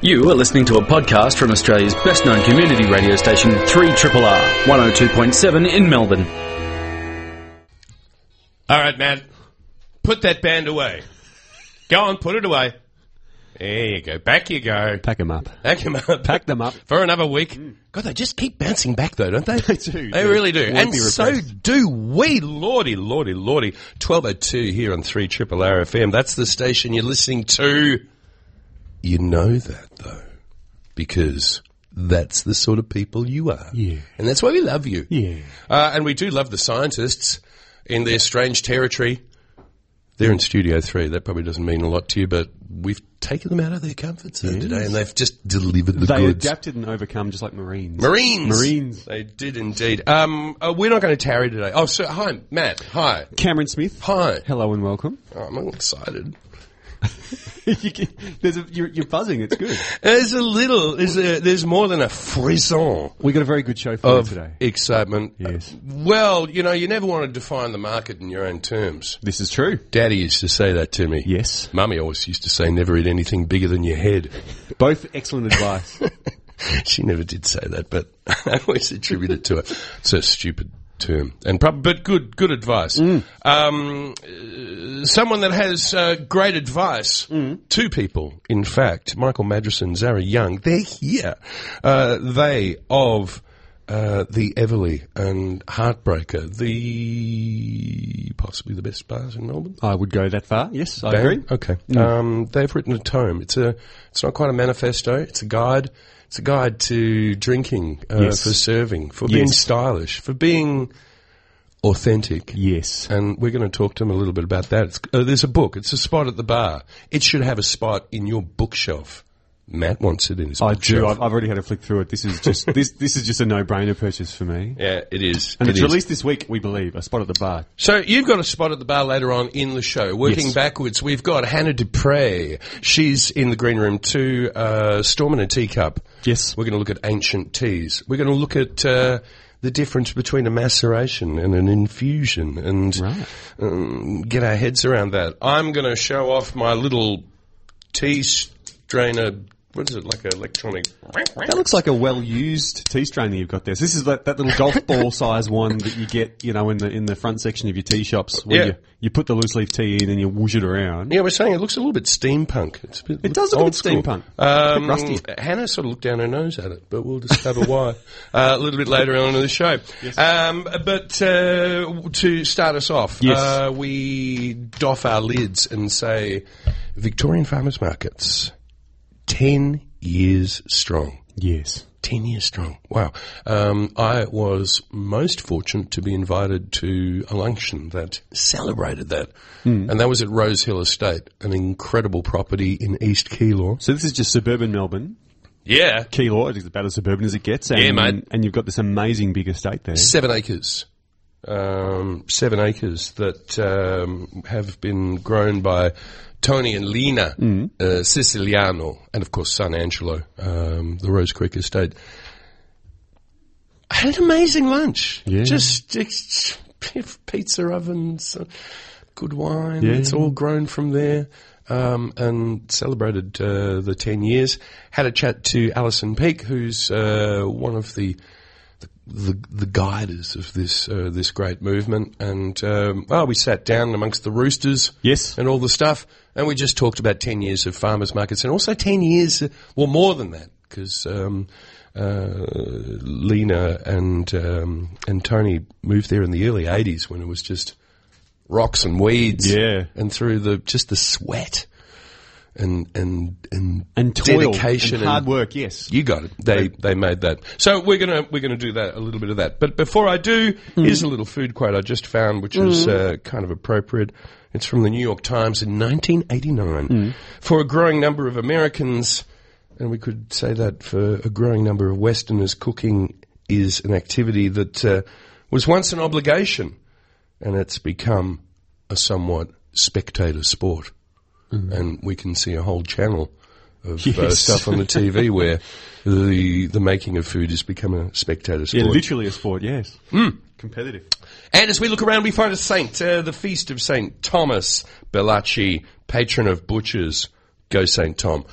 You are listening to a podcast from Australia's best known community radio station, 3RRR, 102.7 in Melbourne. All right, Matt. Put that band away. Go on, put it away. There you go. Back you go. Pack them up. Pack them up. Pack them up. For another week. Mm. God, they just keep bouncing back though, don't they? They do, They really do. Won't and be so repressed. do we. Lordy, lordy, lordy. 1202 here on 3 Triple R FM. That's the station you're listening to. You know that though. Because that's the sort of people you are. Yeah. And that's why we love you. Yeah. Uh, and we do love the scientists in their strange territory. They're in Studio 3. That probably doesn't mean a lot to you, but we've taken them out of their comfort zone today and they've just delivered the They goods. adapted and overcome just like Marines. Marines. Marines. They did indeed. Um, uh, we're not going to tarry today. Oh, so, hi, Matt. Hi. Cameron Smith. Hi. Hello and welcome. Oh, I'm all excited. You can- there's a, you're, you're buzzing. It's good. There's a little, there's, a, there's more than a frisson We got a very good show for you today. excitement. Yes. Well, you know, you never want to define the market in your own terms. This is true. Daddy used to say that to me. Yes. Mummy always used to say, never eat anything bigger than your head. Both excellent advice. she never did say that, but I always attribute it to her. It's a stupid term, and prob- but good, good advice. Um, uh, someone that has uh, great advice. Two people, in fact, Michael Madrusan, Zara Young. They're here. Uh, they of. Uh, the Everleigh and Heartbreaker, the possibly the best bars in Melbourne. I would go that far. Yes, I Barry? agree. Okay. Um, they've written a tome. It's a. It's not quite a manifesto. It's a guide. It's a guide to drinking, uh, Yes. for serving, for being stylish, for being authentic. Yes. And we're going to talk to them a little bit about that. It's, uh, there's a book. It's a spot at the bar. It should have a spot in your bookshelf. Matt wants it in his I do. I've, I've already had a flick through it. This is just this. This is just a no-brainer purchase for me. yeah, it is. And It it's is. released this week, we believe. A spot at the bar. So you've got a spot at the bar later on in the show. Working Yes. backwards, we've got Hannah Dupre. She's in the green room too. Uh, Storm in a teacup. Yes. We're going to look at ancient teas. We're going to look at uh, the difference between a maceration and an infusion, and Right. um, get our heads around that. I'm going to show off my little tea strainer. What is it like? An electronic. That looks like a well-used tea strainer you've got there. So this is that, that little golf ball size one that you get, you know, in the in the front section of your tea shops, where Yeah. you, you put the loose leaf tea in and you whoosh it around. Yeah, we're saying it looks a little bit steampunk. It's a bit, It does look a bit school. steampunk. Um, a bit rusty. Hannah sort of looked down her nose at it, but we'll discover why uh, a little bit later on in the show. Um, but uh, to start us off, Yes. uh, we doff our lids and say Victorian farmers markets, ten years strong. Yes. 10 years strong. Wow. Um, I was most fortunate to be invited to a luncheon that celebrated that. Hmm. And that was at Rose Hill Estate, an incredible property in East Keilor. So this is just suburban Melbourne. Yeah. Keilor, is about as suburban as it gets. And, Yeah, mate. And you've got this amazing big estate there. Seven acres. Um, seven acres that um, have been grown by Tony and Lena Mm. uh, Siciliano, and of course son Angelo, um, the Rose Creek Estate. I had an amazing lunch. Yeah. Just, it's pizza ovens, uh, good wine. Yeah. It's all grown from there. Um, and celebrated uh, the 10 years. Had a chat to Alison Peake, who's uh, one of the the the guiders of this uh, this great movement, and um, well, we sat down amongst the roosters, Yes. and all the stuff, and we just talked about ten years of farmers markets, and also ten years, uh, well, more than that, because um, uh, Lena and um, and Tony moved there in the early '80s when it was just rocks and weeds, Yeah. and through the just the sweat and and and, And toil dedication and hard work, yes. you got it. They they made that. So we're gonna we're gonna do that a little bit of that. But before I do, here's a little food quote I just found, which is uh, kind of appropriate. It's from the New York Times in 1989. For a growing number of Americans, and we could say that for a growing number of Westerners, cooking is an activity that uh, was once an obligation, and it's become a somewhat spectator sport. And we can see a whole channel of uh, stuff on the TV where the the making of food has become a spectator sport. Yeah, literally a sport, yes. Competitive. And as we look around, we find a saint, uh, the feast of Saint Thomas Bellacci, patron of butchers. Go Saint Tom.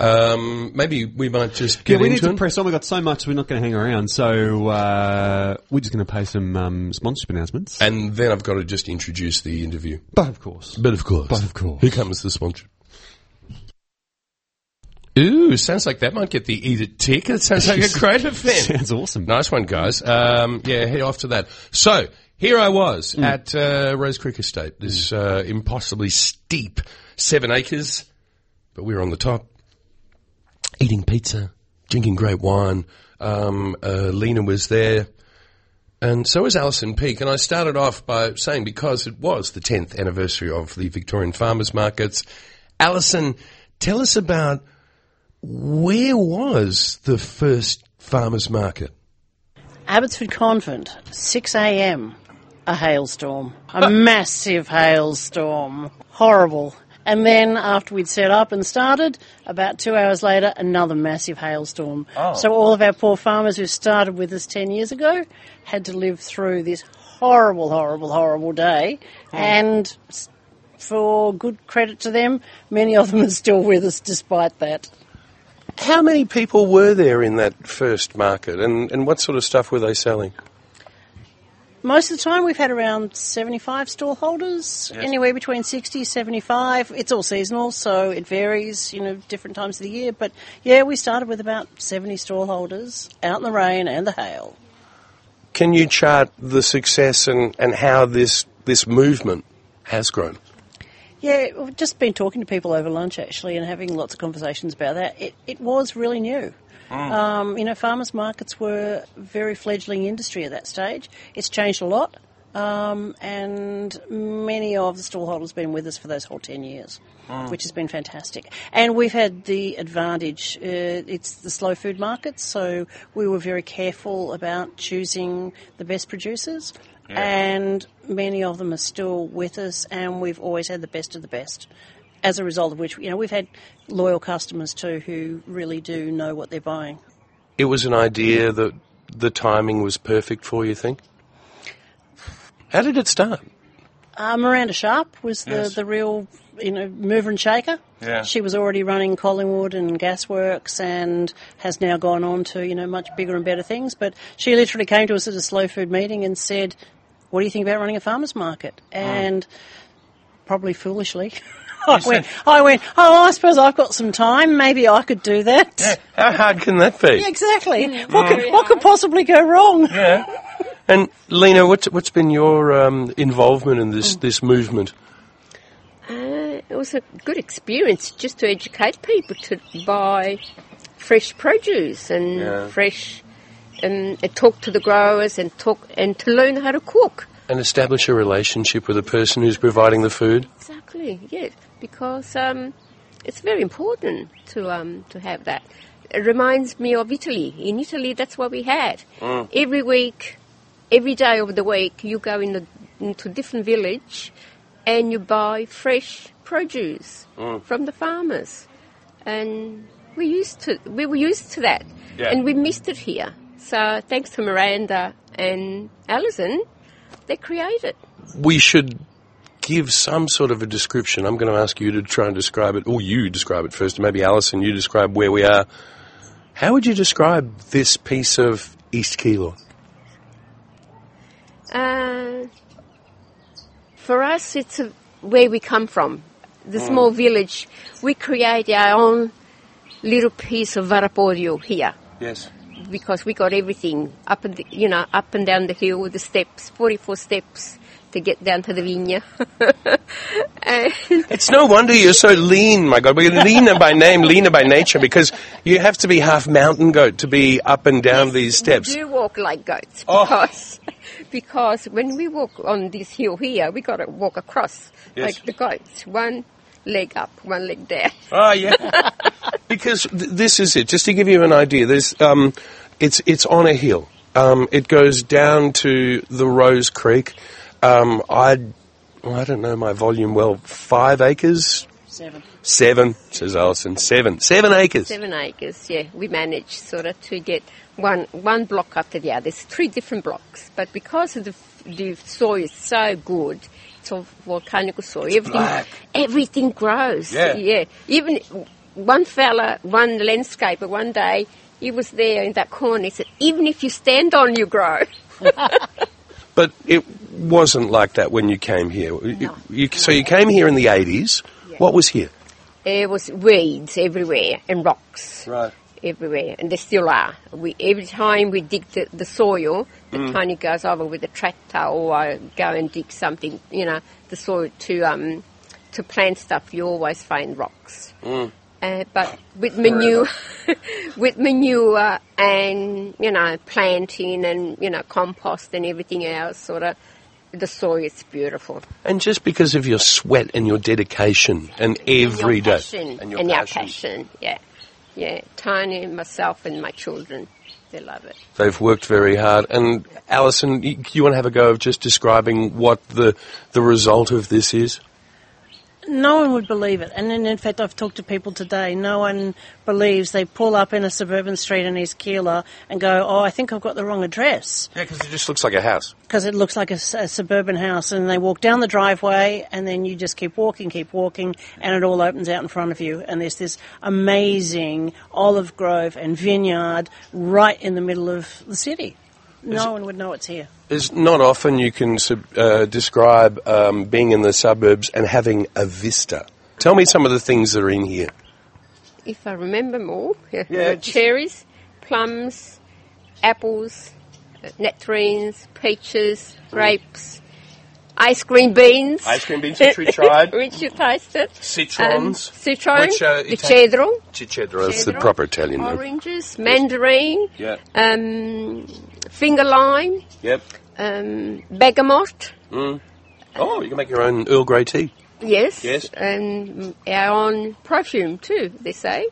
Um, maybe we might just Yeah, get we need to it. press on. We've got so much, we're not going to hang around. So uh, we're just going to pay some um, sponsorship announcements. and then I've got to just introduce the interview. but of course. But of course. But of course. Here comes the sponsor. Ooh, sounds like that might get the eat it tick. It sounds like a great event. Sounds awesome. Nice one, guys. Um, yeah, head off to that. So, here I was Mm. at uh, Rose Creek Estate, this uh, impossibly steep seven acres, but we were on the top, eating pizza, drinking great wine. Um, uh, Lena was there, and so was Alison Peake. And I started off by saying, because it was the 10th anniversary of the Victorian Farmers Markets, Alison, tell us about where was the first farmers market? Abbotsford Convent, 6 a.m. A hailstorm. A massive hailstorm. Horrible. And then after we'd set up and started, about two hours later, another massive hailstorm. Oh. So all of our poor farmers who started with us 10 years ago had to live through this horrible, horrible, horrible day. Oh. And for good credit to them, many of them are still with us despite that. How many people were there in that first market, and, and what sort of stuff were they selling? Most of the time, we've had around 75 stallholders, anywhere between 60 75. It's all seasonal, so it varies, you know, different times of the year. But yeah, we started with about 70 stallholders out in the rain and the hail. Can you chart the success and, and how this this movement has grown? Yeah, we've just been talking to people over lunch actually and having lots of conversations about that. It, it was really new. Um, you know, farmers markets were a very fledgling industry at that stage. It's changed a lot, um, and many of the stallholders have been with us for those whole 10 years, which has been fantastic. And we've had the advantage, uh, it's the slow food market, so we were very careful about choosing the best producers and many of them are still with us, and we've always had the best of the best. As a result of which, you know, we've had loyal customers too who really do know what they're buying. It was an idea that the timing was perfect for you, think? How did it start? Uh, Miranda Sharp was the, Yes. the real, you know, mover and shaker. Yeah. She was already running Collingwood and Gasworks and has now gone on to, you know, much bigger and better things. But she literally came to us at a slow food meeting and said, what do you think about running a farmer's market? And probably foolishly, I went, I went, oh, I suppose I've got some time. Maybe I could do that. How hard can that be? Yeah, exactly. What, could, what could possibly go wrong? Yeah. And Lena, what's what's been your um, involvement in this this movement? Uh, it was a good experience just to educate people to buy fresh produce and Yeah. fresh and, and talk to the growers and talk and to learn how to cook. And establish a relationship with the person who's providing the food. Exactly, yes, because um, it's very important to um, to have that. It reminds me of Italy. In Italy, that's what we had. Every week, every day of the week, you go in the, into a different village and you buy fresh produce from the farmers. And we used to we were used to that, Yeah. and we missed it here. So thanks to Miranda and Alison, they created. We should give some sort of a description. I'm going to ask you to try and describe it, or you describe it first. Maybe Alison, you describe where we are. How would you describe this piece of East Keilor? Uh, for us, it's a, where we come from. The small village. We create our own little piece of Varapodio here Yes. because we got everything up and you know up and down the hill with the steps, 44 steps to get down to the viña. and It's no wonder you're so lean, my God. We're leaner by name, leaner by nature, because you have to be half mountain goat to be up and down these steps. We do walk like goats Oh. because because when we walk on this hill here, we got to walk across Yes. like the goats, one leg up, one leg down. Oh yeah, because th- this is it. Just to give you an idea, there's um, it's it's on a hill. Um, it goes down to the Rose Creek. Um, I well, I don't know my volume well. Five acres, Seven. seven says Alison. Seven, seven acres. Seven acres, yeah. We managed sort of to get one one block after the other. There's three different blocks, but because of the the soil is so good, it's all volcanic soil. everything black. everything grows. Yeah. yeah. Even one fella, one landscaper, one day, he was there in that corner. He said, "Even if you stand on, you grow." But it wasn't like that when you came here. You- you- so you came here in the 80s. What was here? There was weeds everywhere and rocks. Right. everywhere, and they still are. We every time we dig the, the soil, the Tony goes over with the tractor, or I go and dig something, you know, the soil to um to plant stuff. You always find rocks. Uh, but with manure, with manure and you know planting and you know compost and everything else, sort of, the soil is beautiful. And just because of your sweat and your dedication and every your day passion, and your and passion, passion, yeah, yeah. Tony, myself, and my children, they love it. they've worked very hard. And Alison, you, you want to have a go of just describing what the the result of this is? No one would believe it. And in fact, I've talked to people today. No one believes they pull up in a suburban street in East Keilor and go, oh, I think I've got the wrong address. Yeah, because it just looks like a house. Because it looks like a, a suburban house. And they walk down the driveway and then you just keep walking, keep walking, and it all opens out in front of you. And there's this amazing olive grove and vineyard right in the middle of the city. No one would know it's here. It's not often you can sub- uh, describe um, being in the suburbs and having a vista. Tell me some of the things that are in here. if I remember more, Yeah. cherries, plums, apples, uh, nectarines, peaches, grapes, ice cream beans. Ice cream beans, which we tried. which you tasted. Citrons. Um, citron, Which, uh, the it cedro, Cicedro, that's the proper Italian name. oranges, mandarin, Yeah. um, finger lime, Yep. um, bergamot. Oh, you can make your own Earl Grey tea. Yes. Yes. And our own perfume too, they say.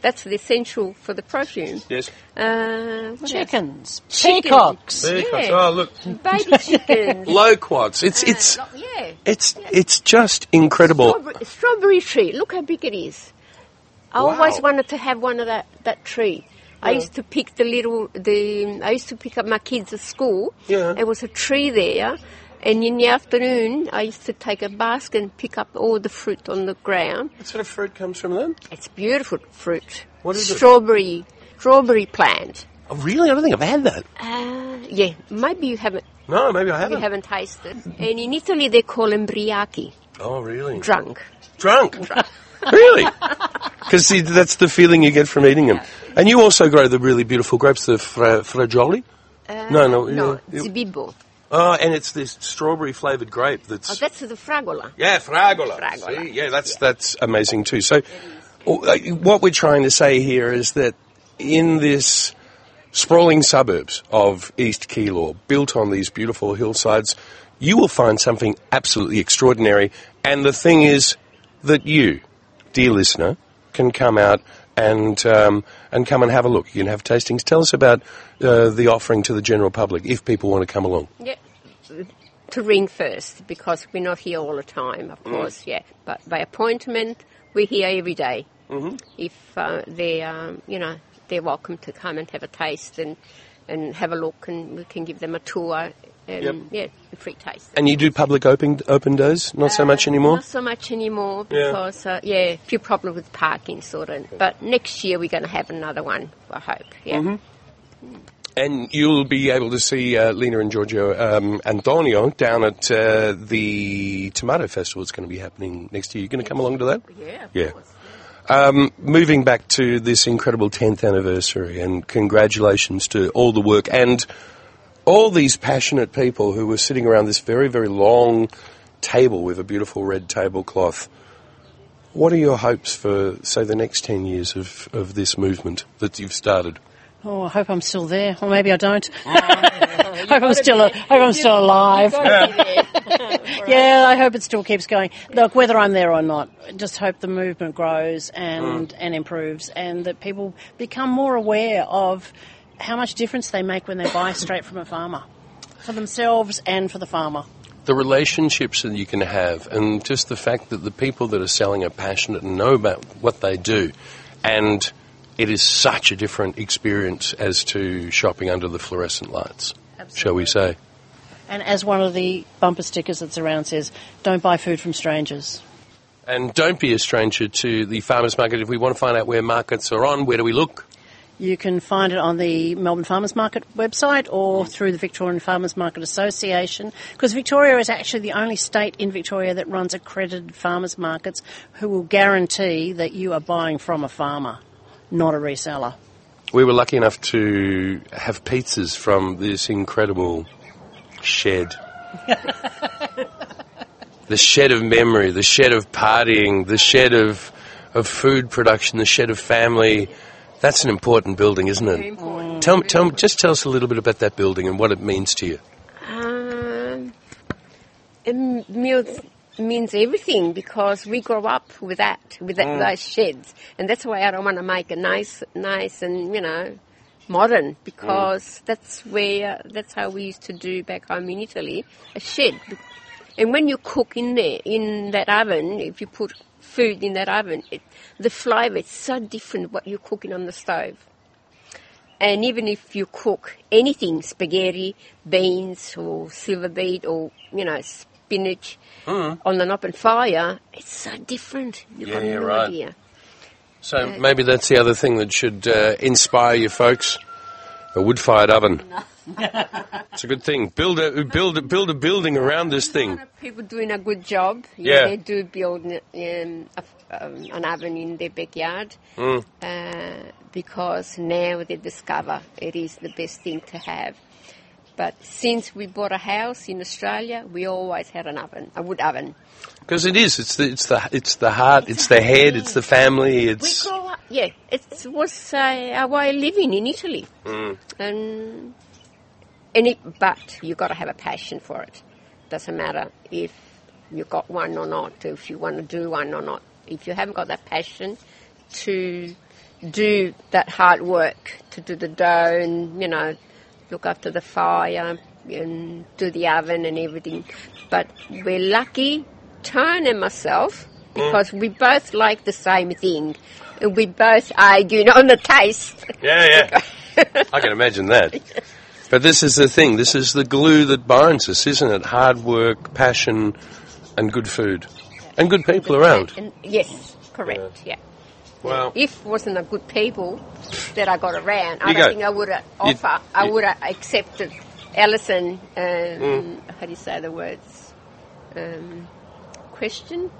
That's the essential for the perfume. Yes. Uh. Chickens, Chicken. peacocks. Yeah. Oh, look. Baby chickens. Loquats. It's, it's, Uh, lo- yeah. it's, it's just incredible. Strawberry, strawberry tree. Look how big it is. I always wanted to have one of that, that tree. I used to pick the little the. I used to pick up my kids at school. Yeah. There was a tree there, and in the afternoon I used to take a basket and pick up all the fruit on the ground. What sort of fruit comes from them? It's beautiful fruit. What is it? strawberry, Strawberry plant. Oh, really? I don't think I've had that. Uh, yeah, maybe you haven't. No, maybe I haven't. You haven't tasted. And in Italy they call them briachi, Oh, really? drunk. Drunk. really? Because see, that's the feeling you get from eating them. And you also grow the really beautiful grapes, the fra- fragioli. Uh, No, no, no, yeah, yeah. zibibbo. Oh, and it's this strawberry flavoured grape that's. Oh, that's the fragola. Yeah, fragola. Fragola. See? Yeah, that's that's amazing too. So, uh, what we're trying to say here is that in this sprawling suburbs of East Keilor, built on these beautiful hillsides, you will find something absolutely extraordinary. And the thing is that you, dear listener, can come out and um, and come and have a look. You can have tastings. Tell us about uh, the offering to the general public if people want to come along. Yeah. To ring first because we're not here all the time, of course. Yeah, but by appointment, we're here every day. Mm-hmm. If uh, they, um, you know, they're welcome to come and have a taste and and have a look, and we can give them a tour. And, Yep. Yeah, a free taste. And you do public open open days? Not so much anymore. Not so much anymore Yeah. because, uh, yeah, few problems with parking, sort of. But next year we're going to have another one, I hope. Yeah. Mm-hmm. And you'll be able to see uh, Lena and Giorgio um, Antonio down at uh, the Tomato Festival. It's going to be happening next year. You going to come along to that? Yeah. Yeah. course. Um, moving back to this incredible 10th anniversary, and congratulations to all the work and all these passionate people who were sitting around this very, very long table with a beautiful red tablecloth. What are your hopes for, say, the next 10 years of, of this movement that you've started? Oh, I hope I'm still there, or maybe I don't. hope I'm still, hope I'm still alive. yeah, I hope it still keeps going. Look, whether I'm there or not, just hope the movement grows and and improves, and that people become more aware of how much difference they make when they buy straight from a farmer, for themselves and for the farmer. the relationships that you can have, and just the fact that the people that are selling are passionate and know about what they do, and it is such a different experience as to shopping under the fluorescent lights, shall we say? And as one of the bumper stickers that's around says, "Don't buy food from strangers." And don't be a stranger to the farmers market. If we want to find out where markets are on, where do we look? You can find it on the Melbourne Farmers Market website or through the Victorian Farmers Market Association because Victoria is actually the only state in Victoria that runs accredited farmers markets who will guarantee that you are buying from a farmer, not a reseller. We were lucky enough to have pizzas from this incredible shed. the shed of memory, the shed of partying, the shed of, of food production, the shed of family. That's an important building, isn't it? Tell, tell, just tell us a little bit about that building and what it means to you. Um, it means, means everything because we grew up with that, with that, those sheds, and that's why I don't want to make it nice, nice, and you know, modern because that's where that's how we used to do back home in Italy, a shed. And when you cook in there, in that oven, if you put food in that oven, it, the flavour is so different what you're cooking on the stove. And even if you cook anything, spaghetti, beans, or silver beet, or you know spinach on an open fire, it's so different. You've got Mm. Yeah, no right. idea. So maybe that's the other thing that should uh, inspire you folks. A wood-fired oven. It's a good thing. Build a build a, build a building around this thing. people doing a good job. Yeah. they do build um, a, um, an oven in their backyard Mm. uh, because now they discover it is the best thing to have. But since we bought a house in Australia, we always had an oven, a wood oven. Because it is. It's the it's the it's the heart. It's the head. It's the family. We It's grew up, yeah, it was uh, our way of living in Italy. Mm. And, it, but you've got to have a passion for it. Doesn't matter if you've got one or not, if you want to do one or not. If you haven't got that passion to do that hard work, to do the dough and, you know, look after the fire and do the oven and everything. But we're lucky, Tone and myself, mm. because we both like the same thing. And we both arguing on the taste. yeah yeah. I can imagine that. But this is the thing. This is the glue that binds us, isn't it? Hard work, passion, and good food, and good people around. And yes, correct, yeah. Well, If it wasn't the good people that I got around, I don't go. think I would have You- I would have accepted Alison. Um, Mm. How do you say the words? Um, question.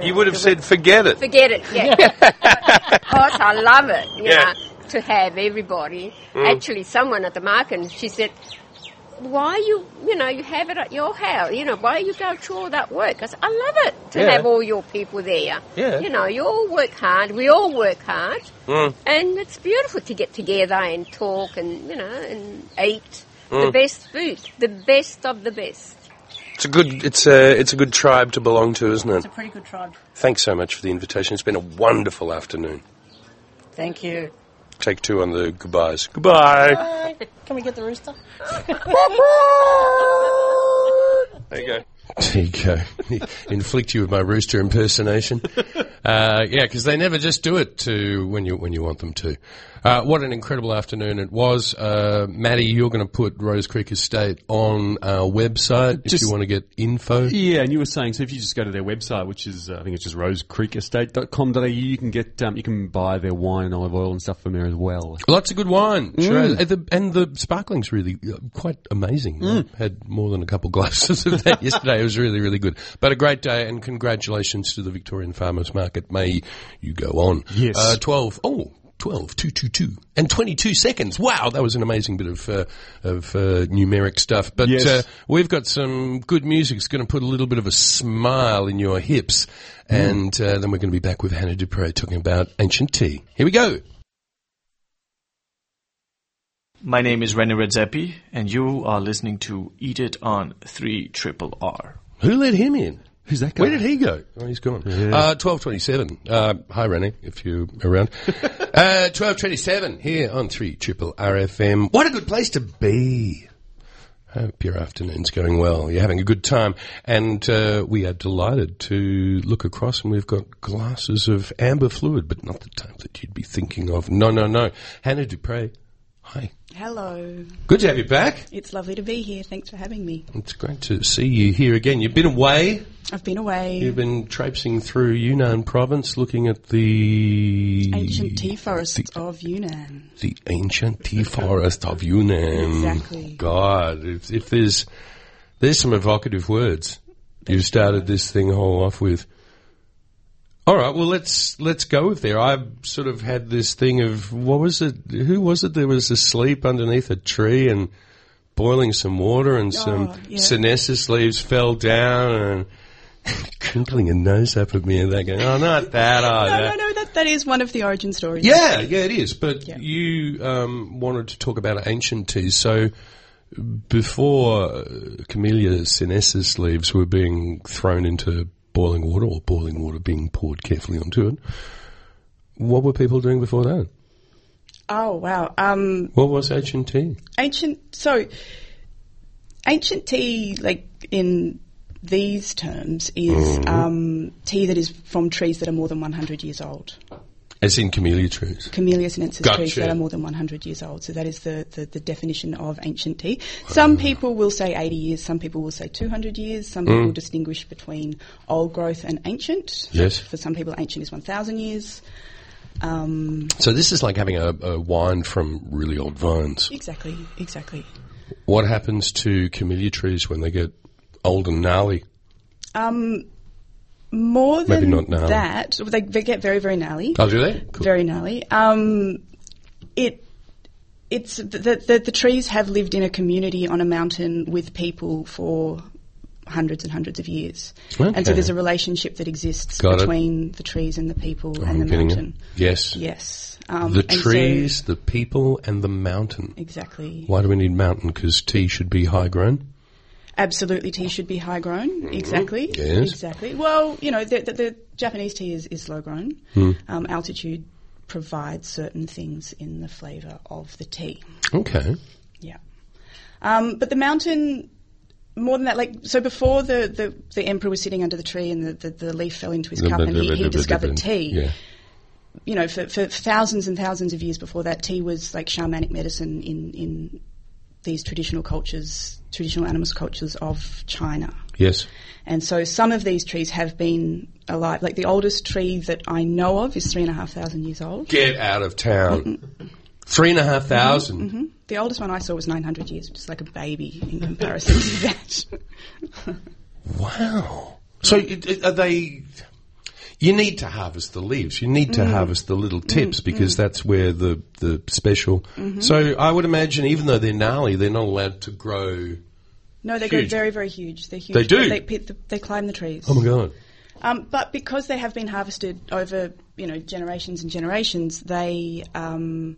you would have said, "Forget it." Forget it. Yeah. because I love it. You Yeah. know, to have everybody. Mm. Actually, someone at the market, she said, "Why you, you know, you have it at your house? You know, why you go through all that work?" I said, "I love it to Yeah. have all your people there. Yeah. You know, you all work hard. We all work hard, Mm. and it's beautiful to get together and talk and you know and eat Mm. the best food, the best of the best." It's a good. It's a. It's a good tribe to belong to, isn't it It's a pretty good tribe. Thanks so much for the invitation. It's been a wonderful afternoon. Thank you. Take two on the goodbyes. Goodbye. Bye. Can we get the rooster? There you go. There you go. Inflict you with my rooster impersonation. Uh, yeah, because they never just do it to when you when you want them to. Uh, what an incredible afternoon it was, uh, Maddie. You're going to put Rose Creek Estate on our website if you want to get info. Yeah, and you were saying so if you just go to their website, which is uh, I think it's just rosecreekestate.com.au, you can get um, you can buy their wine and olive oil and stuff from there as well. Lots of good wine, sure. And, the, and the sparkling's really uh, quite amazing. I had more than a couple glasses of that yesterday. It was really, really good. But a great day, and congratulations to the Victorian Farmers Market. May you go on. Yes. Uh, 12, oh, 12, 2, 2, 2, and 22 seconds. Wow, that was an amazing bit of, uh, of uh, numeric stuff. But Yes. uh, we've got some good music. It's going to put a little bit of a smile in your hips. And uh, then we're going to be back with Hannah Dupre talking about ancient tea. Here we go. My name is Rene Redzepi, and you are listening to Eat It on 3 Triple R. Who let him in? Who's that guy? Where did he go? Oh, he's gone. Uh, 1227. Uh, hi, Rennie, if you're around. uh, 1227 here on 3 Triple RFM. What a good place to be. Hope your afternoon's going well. You're having a good time. And uh, we are delighted to look across and we've got glasses of amber fluid, but not the type that you'd be thinking of. No, no, no. Hannah Dupre. Hi. Hello. Good to have you back. It's lovely to be here. Thanks for having me. It's great to see you here again. You've been away. I've been away. You've been traipsing through Yunnan province looking at the Ancient tea forests of Yunnan. the ancient tea forest of Yunnan. Exactly. God, if, if there's there's some evocative words you've started this thing whole off with. All right, well let's let's go with there. I've sort of had this thing of what was it? Who was it? That was asleep underneath a tree and boiling some water, and some Oh, yeah. senescence leaves fell down and. crinkling a nose up at me and they're going, oh, not that, oh, No, that. no, no. That that is one of the origin stories. Yeah, yeah, it is. But Yeah. you um, wanted to talk about ancient teas. So before Camellia sinensis leaves were being thrown into boiling water or boiling water being poured carefully onto it, what were people doing before that? Oh wow. Um, What was ancient tea? ancient. So, ancient tea, like in these terms, is Mm-hmm. um, tea that is from trees that are more than 100 years old. As in camellia trees. Camellia sinensis Gotcha. trees that are more than 100 years old. So that is the, the, the definition of ancient tea. Some people will say 80 years, some people will say 200 years, some people will distinguish between old growth and ancient. Mm. Yes. For some people, ancient is 1,000 years. Um, So this is like having a, a wine from really old vines. exactly, exactly. What happens to camellia trees when they get old and gnarly? Um, more Maybe than not gnarly. that, they, they get very, very gnarly. Oh, do they? Cool. Very gnarly. Um, it it's the, the the trees have lived in a community on a mountain with people for hundreds and hundreds of years, and so there's a relationship that exists Got it. between the trees and the people I'm and the getting it. mountain. Yes. Yes, um, The and so- trees, the people, and the mountain. exactly. Why do we need mountain? Because tea should be high grown. Absolutely, tea should be high grown. Exactly. Mm-hmm. Yes. Exactly. Well, you know, the, the, the Japanese tea is, is slow grown. Hmm. Um, altitude provides certain things in the flavour of the tea. Okay. Yeah. Um, but the mountain, more than that, like, so before the, the, the emperor was sitting under the tree and the, the, the leaf fell into his cup and he, he discovered tea, Yeah. you know, for, for thousands and thousands of years before that, tea was like shamanic medicine in, in these traditional cultures, traditional animist cultures of China. Yes. And so some of these trees have been alive. Like the oldest tree that I know of is three and a half thousand years old. Get out of town. Three and a half thousand. hmm The oldest one I saw was 900 years, which is like a baby in comparison to that. Wow. So are they? You need to harvest the leaves. You need Mm. to harvest the little tips because that's where the the special. Mm-hmm. So I would imagine, even though they're gnarly, they're not allowed to grow. No, they Huge. go very, very huge. They're huge. They do? They, they, they climb the trees. Oh my god. Um, but because they have been harvested over, you know, generations and generations, they um,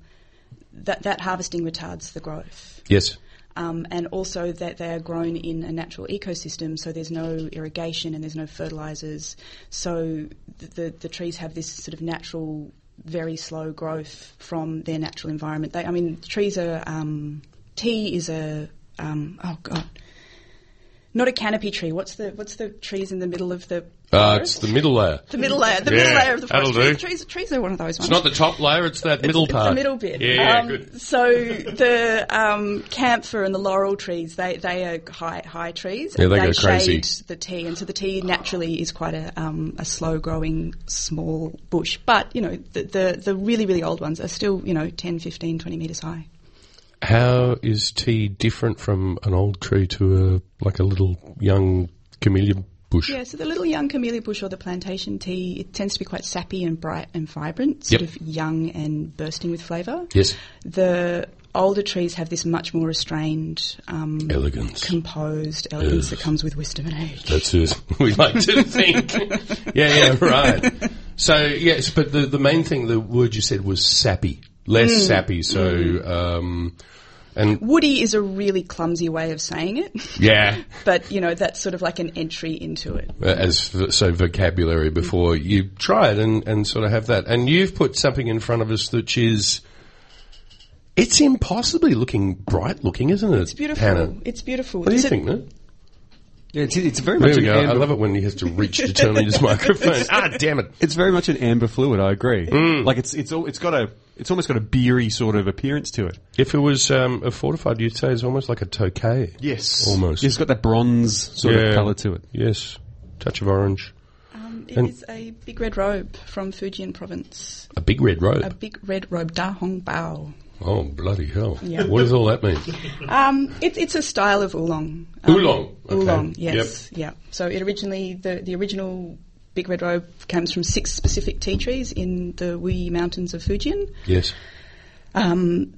that that harvesting retards the growth. Yes. Um, and also that they are grown in a natural ecosystem, so there's no irrigation and there's no fertilizers. So the, the, the trees have this sort of natural, very slow growth from their natural environment. They, I mean, trees are, um, tea is a, um, oh god, not a canopy tree. What's the, what's the trees in the middle of the Uh, it's the middle layer. The middle layer, the Yeah, middle layer of the that'll forest. do. Trees, trees, trees are one of those ones. It's not the top layer. It's that middle it's part. the middle bit. Yeah, Um, good. So the um, camphor and the laurel trees, they, they are high high trees. Yeah, they they go crazy. the tea, and so the tea naturally is quite a, um, a slow growing small bush. But you know the, the the really really old ones are still you know 10, 15, 20 meters high. How is tea different from an old tree to a like a little young camellia bush? Yeah, so the little young camellia bush or the plantation tea, it tends to be quite sappy and bright and vibrant, sort Yep. of young and bursting with flavour. Yes. The older trees have this much more restrained, um, Elegance. composed elegance Yes. that comes with wisdom and age. That's it. We like to think. yeah, yeah, right. So yes, but the the main thing, the word you said was sappy, less Mm. sappy. So um, and Woody is a really clumsy way of saying it, yeah, but you know that's sort of like an entry into it. uh, as so vocabulary before you try it and and sort of have that. And you've put something in front of us which is. It's impossibly looking bright looking, isn't it? It's beautiful. Hannah? It's beautiful. What do you So think, man? Yeah, it's, it's very There much we an go. I love it when he has to reach to turn on his microphone. ah, damn it. It's very much an amber fluid. I agree. Mm. Like it's it's all, it's got a it's almost got a beery sort of appearance to it. If it was um, a fortified, you'd say it's almost like a tokay. Yes, Almost. It's got that bronze sort Yeah. of colour to it. Yes. Touch of orange. Um, it And- is a big red robe from Fujian province. A big red robe. A big red robe, Da Hong Pao. Oh, bloody hell. Yeah. What does all that mean? Um, it, it's a style of oolong. Um, Oolong, okay. Oolong, yes, yeah. So it originally the the original big red robe comes from six specific tea trees in the Wuyi Mountains of Fujian. Yes. Um,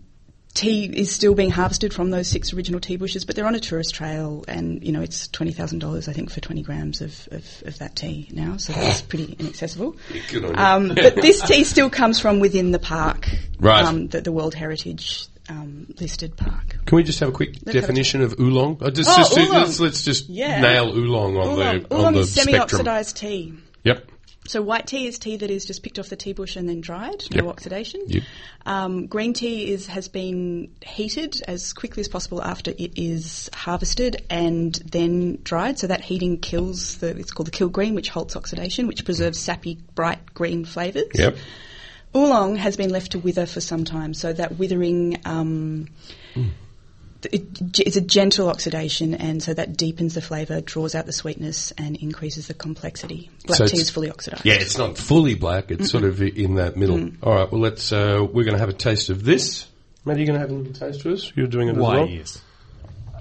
tea is still being harvested from those six original tea bushes, but they're on a tourist trail, and you know it's twenty thousand dollars, I think, for twenty grams of, of, of that tea now. So that's pretty inaccessible. Good on you. Um, but this tea still comes from within the park, Right. Um, the, the World Heritage um, listed park. Can we just have a quick Let's a definition of oolong? Uh, just, Oh, just, oolong. Let's, let's just Yeah. nail oolong on Oolong, the oolong on the is spectrum. semi-oxidized tea. Yep. So white tea is tea that is just picked off the tea bush and then dried, no Yep. oxidation. Yep. Um, green tea is has been heated as quickly as possible after it is harvested and then dried. So that heating kills the it's called the kill green, which halts oxidation, which preserves sappy, bright green flavours. Yep. Oolong has been left to wither for some time, so that withering. Um, it, it's a gentle oxidation, and so that deepens the flavour, draws out the sweetness, and increases the complexity. Black So tea is fully oxidised. Yeah, it's not fully black. It's sort of in that middle. Mm. All right. Well, let's. Uh, we're going to have a taste of this. Matt, are you going to have a little taste for us? You're doing it Why? as well. Yes.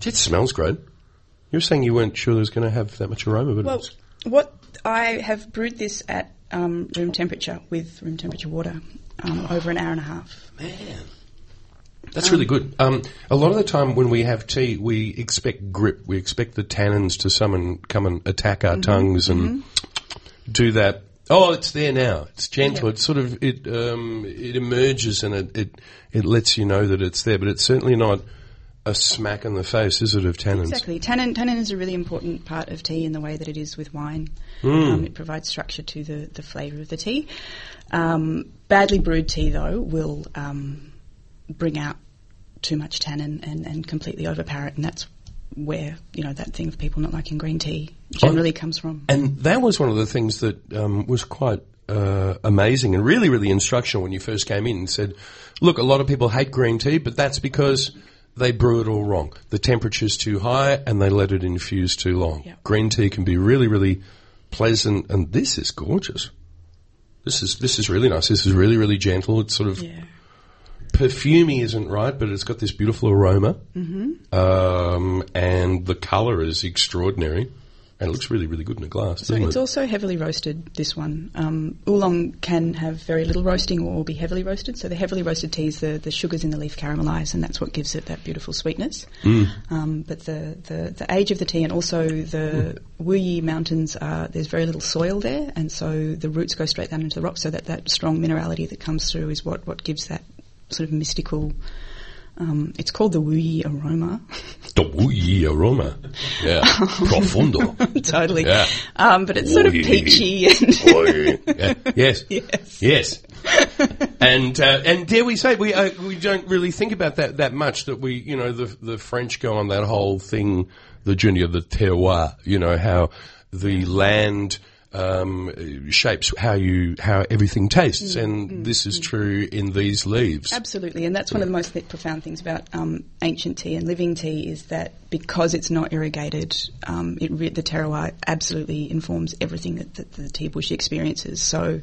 It smells great. You were saying you weren't sure it was going to have that much aroma, but Well, it's, what I have brewed this at um, room temperature with room temperature water um, over an hour and a half. man, that's really good. Um, a lot of the time when we have tea, we expect grip. We expect the tannins to summon, come and attack Mm-hmm. our tongues and do that. Oh, it's there now. It's gentle. It's sort of it. Um, it emerges and it, it it lets you know that it's there. But it's certainly not a smack in the face, is it? Of tannins. Exactly. Tannin, tannin is a really important part of tea in the way that it is with wine. Hmm. Um, it provides structure to the, the flavour of the tea. Um, badly brewed tea, though, will um, bring out too much tannin and, and completely overpower it, and that's where you know that thing of people not liking green tea generally comes from. And that was one of the things that um, was quite uh, amazing and really, really instructional when you first came in and said, look, a lot of people hate green tea, but that's because they brew it all wrong. The temperature's too high and they let it infuse too long. Yeah. Green tea can be really, really pleasant, and this is gorgeous. This is this is really nice. This is really, really gentle. It's sort of Yeah. Perfumey isn't right, but it's got this beautiful aroma, mm-hmm. um, and the colour is extraordinary, and it looks really, really good in a glass. So it's it? also heavily roasted, this one. Um, oolong can have very little roasting or be heavily roasted. So the heavily roasted teas, the, the sugars in the leaf caramelise and that's what gives it that beautiful sweetness. Um, but the, the, the age of the tea and also the Wuyi Mountains, are, there's very little soil there and so the roots go straight down into the rock so that that strong minerality that comes through is what, what gives that sort of mystical... Um, it's called the Wuyi aroma. The Wuyi aroma. Yeah. Profundo. totally. Yeah. Um, but it's sort of peachy and... Yeah. Yes. Yes. Yes. and uh, and dare we say we uh, we don't really think about that that much that we you know the the French go on that whole thing the journey of the terroir you know how the land um, shapes how you how everything tastes and this is true in these leaves Absolutely, and that's one of the most profound things about um, ancient tea and living tea is that because it's not irrigated, um, it re- the terroir absolutely informs everything that, that the tea bush experiences. So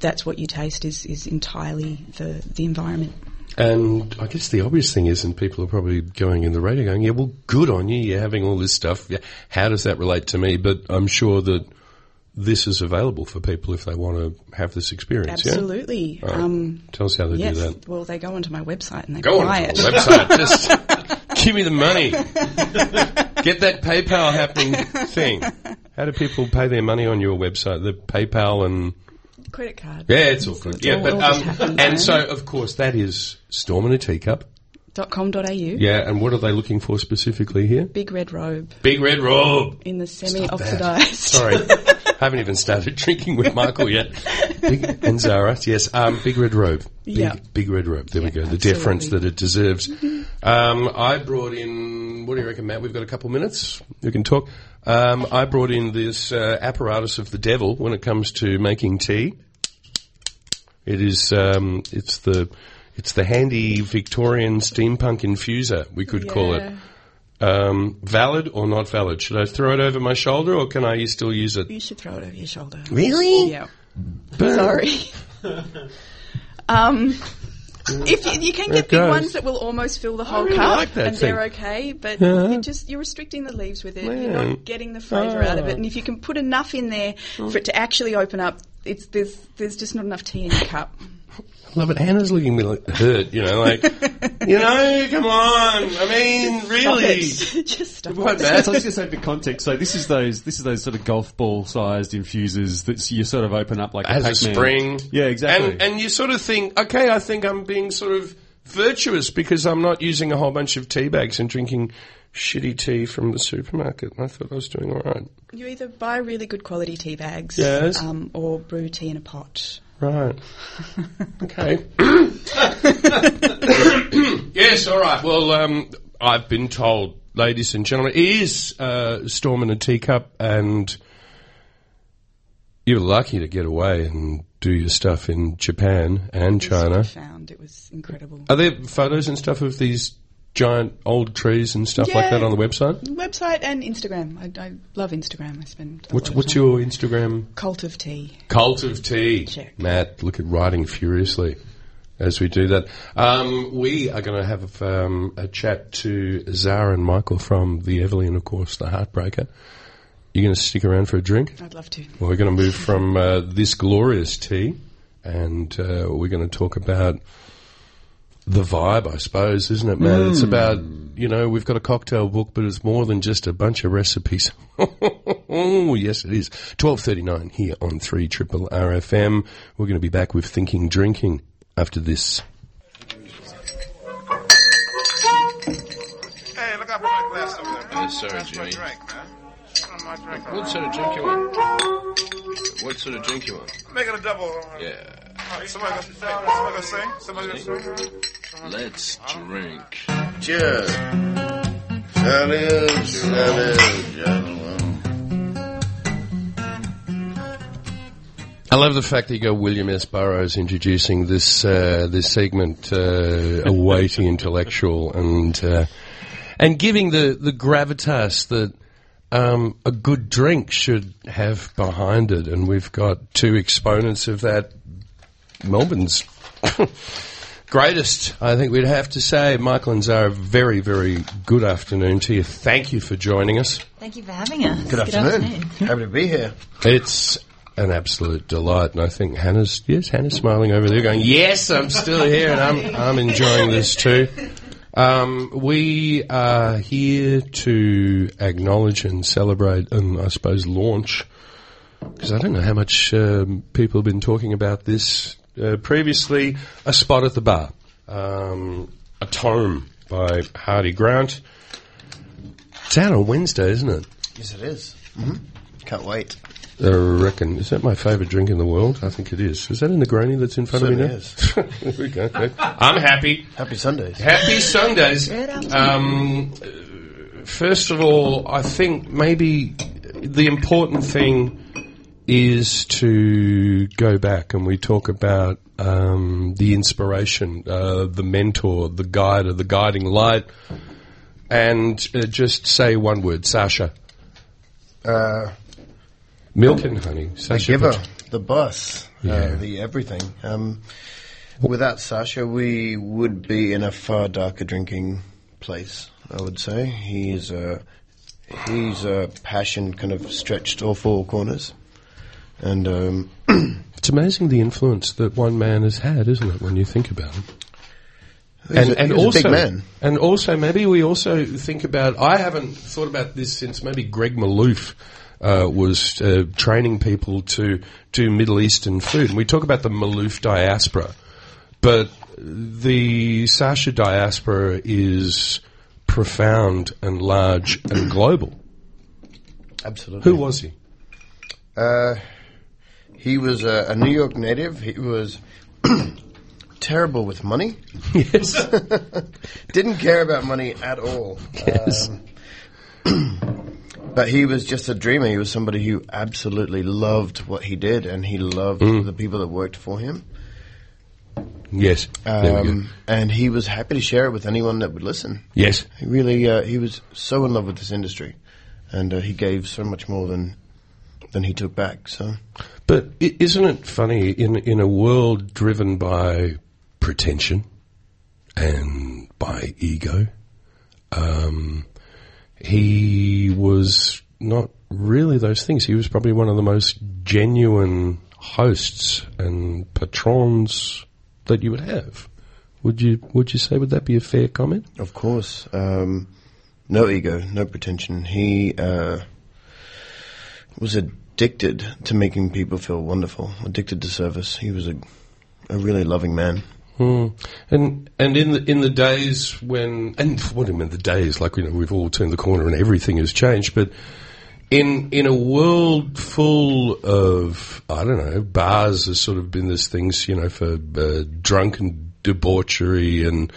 that's what you taste is, is entirely the, the environment. And I guess the obvious thing is, and people are probably going in the radio going, yeah, well, good on you. You're having all this stuff. Yeah, How does that relate to me? But I'm sure that this is available for people if they want to have this experience. yeah? Absolutely. Um, Tell us how they yes. do that. Well, they go onto my website and they Go buy it. website. Just give me the money. Get that PayPal happening thing. How do people pay their money on your website? The PayPal and Credit card. yeah, it's all good. It's Yeah, all- but all um, and so of course that is Storm in a Teacup. Dot com.au. Yeah, and what are they looking for specifically here? Big red robe Big red robe. in the semi-oxidized. Sorry. haven't even started drinking with Michael yet. Big, and Zara, yes, um, Big Red Robe. Big, Yeah. Big Red Robe. There we go. The absolutely. deference that it deserves. Um, I brought in, what do you reckon, Matt? We've got a couple minutes. We can talk. Um, I brought in this uh, apparatus of the devil when it comes to making tea. It is, um, it's the, it's the handy Victorian steampunk infuser, we could call it. Yeah. Um, valid or not valid? Should I throw it over my shoulder or can I still use it? You should throw it over your shoulder. Really? Yeah. Sorry. um, if you, you can get it big ones that will almost fill the whole really cup, like that and thing. they're okay. But Yeah. you just you're restricting the leaves with it. You're not getting the flavour out of it. And if you can put enough in there for it to actually open up, it's there's there's just not enough tea in your cup. I love it. Hannah's looking at me like hurt, you know, like, you know, come on. I mean, really. Stop it. just stop What, it. Matt? So let's just say for context. So this is those this is those sort of golf ball sized infusers that you sort of open up like Has a Pac-Man. spring. Yeah, exactly. And, and you sort of think, okay, I think I'm being sort of virtuous because I'm not using a whole bunch of tea bags and drinking shitty tea from the supermarket. I thought I was doing all right. You either buy really good quality tea bags, Yes. um, or brew tea in a pot. Right. Okay. yes, all right. Well, um, I've been told, ladies and gentlemen, it is uh, Storm in a Teacup, and you're lucky to get away and do your stuff in Japan and China. I found it was incredible. Are there photos and stuff of these giant old trees and stuff like that on the website? Website and Instagram. I, I love Instagram. I spend. What's, what's your Instagram? cult of tea? Cult of Tea. Check. Matt, look at writing furiously as we do that. Um, we are going to have um, a chat to Zara and Michael from the Everleigh, and of course, the Heartbreaker. You're going to stick around for a drink? I'd love to. Well, we're going to move from uh, this glorious tea, and uh, we're going to talk about the vibe, I suppose, isn't it, Matt? It's hmm. about you know we've got a cocktail book, but it's more than just a bunch of recipes. oh, yes, it is. Twelve thirty nine here on three triple RFM. We're going to be back with thinking drinking after this. Hey, look out for my glass over there. Yes, sir, That's Jimmy. drink, man. That's my. What sort of drink you want? What sort of drink you want? Make it a double. Yeah. Alright, Somebody gonna, somebody gonna sing? Somebody gonna sing? Let's drink. Cheers. Salute, salute, gentlemen. I love the fact that you got William S. Burroughs introducing this uh, this segment, uh, a weighty intellectual, and uh, and giving the the gravitas that um, a good drink should have behind it. And we've got two exponents of that. Melbourne's greatest, I think we'd have to say. Michael and Zara, very, very good afternoon to you. Thank you for joining us. Thank you for having us. Good afternoon. Happy to be here. It's an absolute delight, and I think Hannah's yes, Hannah's smiling over there, going, "Yes, I'm still here, and I'm I'm enjoying this too." Um, we are here to acknowledge and celebrate, and I suppose launch, because I don't know how much um, people have been talking about this uh, previously. A spot at the bar, um, a tome by Hardie Grant. It's out on Wednesday, isn't it? Yes, it is. Mm-hmm. Can't wait. I reckon. Is that my favourite drink in the world? I think it is. Is that in the Negroni that's in front Certainly of me now? is. there we go. I'm happy. Happy Sundays. Happy Sundays. Um, first of all, I think maybe the important thing is to go back and we talk about um, the inspiration, uh, the mentor, the guide, or the guiding light, and uh, just say one word, Sasha. Uh, Milk and honey. the Sasha giver, Pat- the boss, Yeah. uh, the everything. Um, without Sasha, we would be in a far darker drinking place. I would say he's a he's a passion kind of stretched all four corners, and um, It's amazing the influence that one man has had, isn't it, when you think about it? he's a, he was a big man. and also maybe we also think about. I haven't thought about this since maybe Greg Malouf uh, was uh, training people to do Middle Eastern food, and we talk about the Malouf diaspora, but the Sasha diaspora is profound and large and global. Absolutely. Who was he? Uh, he was a, a New York native. He was terrible with money. Yes. Didn't care about money at all. Yes. Um, but he was just a dreamer. He was somebody who absolutely loved what he did, and he loved Mm. the people that worked for him. Yes. There we go. Um, and he was happy to share it with anyone that would listen. Yes. He really, uh, he was so in love with this industry, and uh, he gave so much more than than he took back. So, But isn't it funny in in a world driven by pretension and by ego? Um, he was not really those things. He was probably one of the most genuine hosts and patrons that you would have. Would you Would you say would that be a fair comment? of course, um, no ego, no pretension. He uh, was addicted to making people feel wonderful, addicted to service. He was a a really loving man. Hmm. And and in the in the days when and what do I mean the days like you know we've all turned the corner and everything has changed, but in in a world full of I don't know bars has sort of been this things you know for uh, drunken debauchery and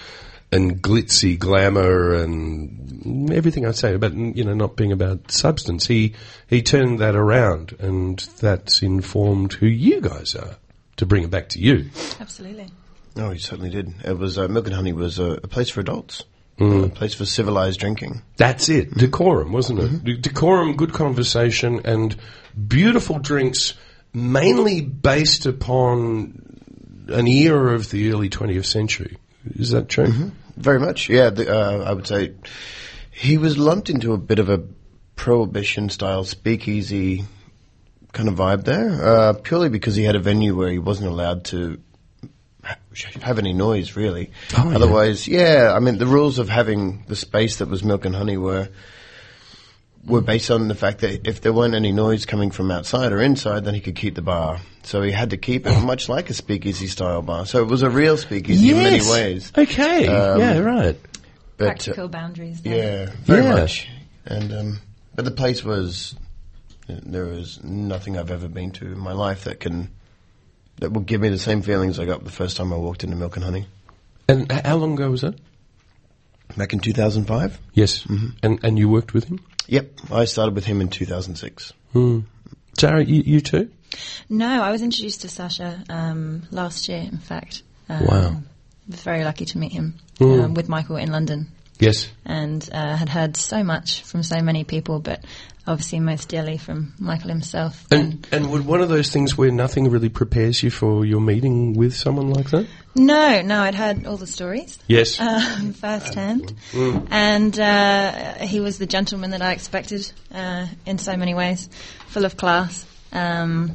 and glitzy glamour and everything I'd say about you know not being about substance. He he turned that around and that's informed who you guys are to bring it back to you. Absolutely. Oh, he certainly did. It was uh, Milk and Honey was a, a place for adults, Mm. a place for civilized drinking. That's it. Decorum, wasn't it? De- Decorum, good conversation, and beautiful drinks, mainly based upon an era of the early 20th century. Is that true? Very much, yeah. The, uh, I would say he was lumped into a bit of a prohibition style speakeasy kind of vibe there, uh, purely because he had a venue where he wasn't allowed to ha- have any noise, really. Oh, yeah. Otherwise, yeah. I mean, the rules of having the space that was Milk and Honey were were based on the fact that if there weren't any noise coming from outside or inside, then he could keep the bar. So he had to keep it much like a speakeasy style bar. So it was a real speakeasy in many ways. Okay. Um, yeah, right. But, uh, Practical boundaries. There. yeah, very Yeah. much. And um, but the place was there was nothing I've ever been to in my life that can that will give me the same feelings I got the first time I walked into Milk and Honey And how long ago was that? Back in 2005. Yes. And and you worked with him? Yep, I started with him in 2006. Hmm. Zara, you, you too? No, I was introduced to Sasha um, last year, in fact. Um, Wow. Very lucky to meet him Mm. um, with Michael in London Yes. and uh, had heard so much from so many people, but obviously most dearly from Michael himself. And and would one of those things where nothing really prepares you for your meeting with someone like that? No, no, I'd heard all the stories. Yes. Um, firsthand. Mm. And uh, he was the gentleman that I expected uh, in so many ways, full of class. Um,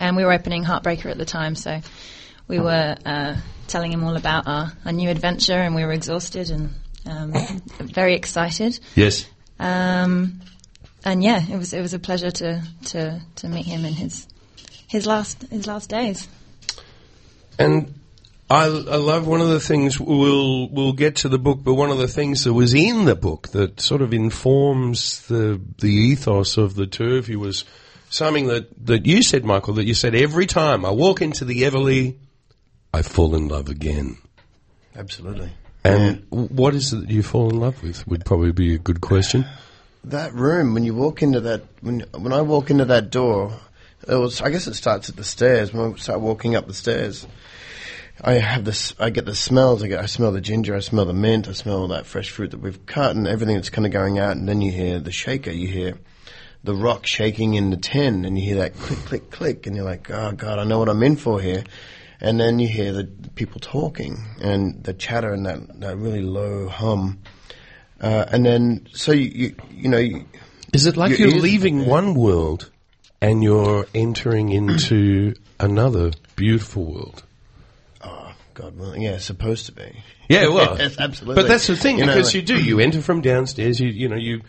and we were opening Heartbreaker at the time, so we were uh, telling him all about our, our new adventure, and we were exhausted and um, very excited. Yes. Um, and yeah, it was it was a pleasure to, to, to meet him in his his last his last days. And I, I love one of the things we'll we'll get to the book, but one of the things that was in the book that sort of informs the the ethos of the two of you was something that, that you said, Michael, that you said every time I walk into the Everleigh, I fall in love again. Absolutely. And what is it that you fall in love with? Would probably be a good question. That room when you walk into that when when I walk into that door, it was I guess it starts at the stairs. When I start walking up the stairs, I have this. I get the smells. I get. I smell the ginger. I smell the mint. I smell all that fresh fruit that we've cut and everything that's kind of going out. And then you hear the shaker. You hear the rock shaking in the tin, and you hear that click, click, click, and you're like, oh god, I know what I'm in for here. And then you hear the people talking and the chatter and that, that really low hum. Uh, and then, so you, you, you know, you, Is it like your you're ears- leaving one world and you're entering into another beautiful world? Oh God, well, yeah, it's supposed to be. Yeah, well, Yes, absolutely. But that's the thing You because like- you do. You enter from downstairs. You you know you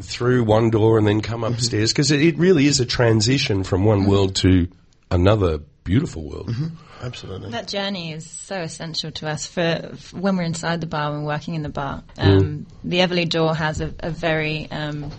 through one door and then come Mm-hmm. upstairs because it, it really is a transition from one world to another beautiful world. Mm-hmm. Absolutely. That journey is so essential to us for, for when we're inside the bar, when we're working in the bar. Um, The Everleigh door has a, a very um,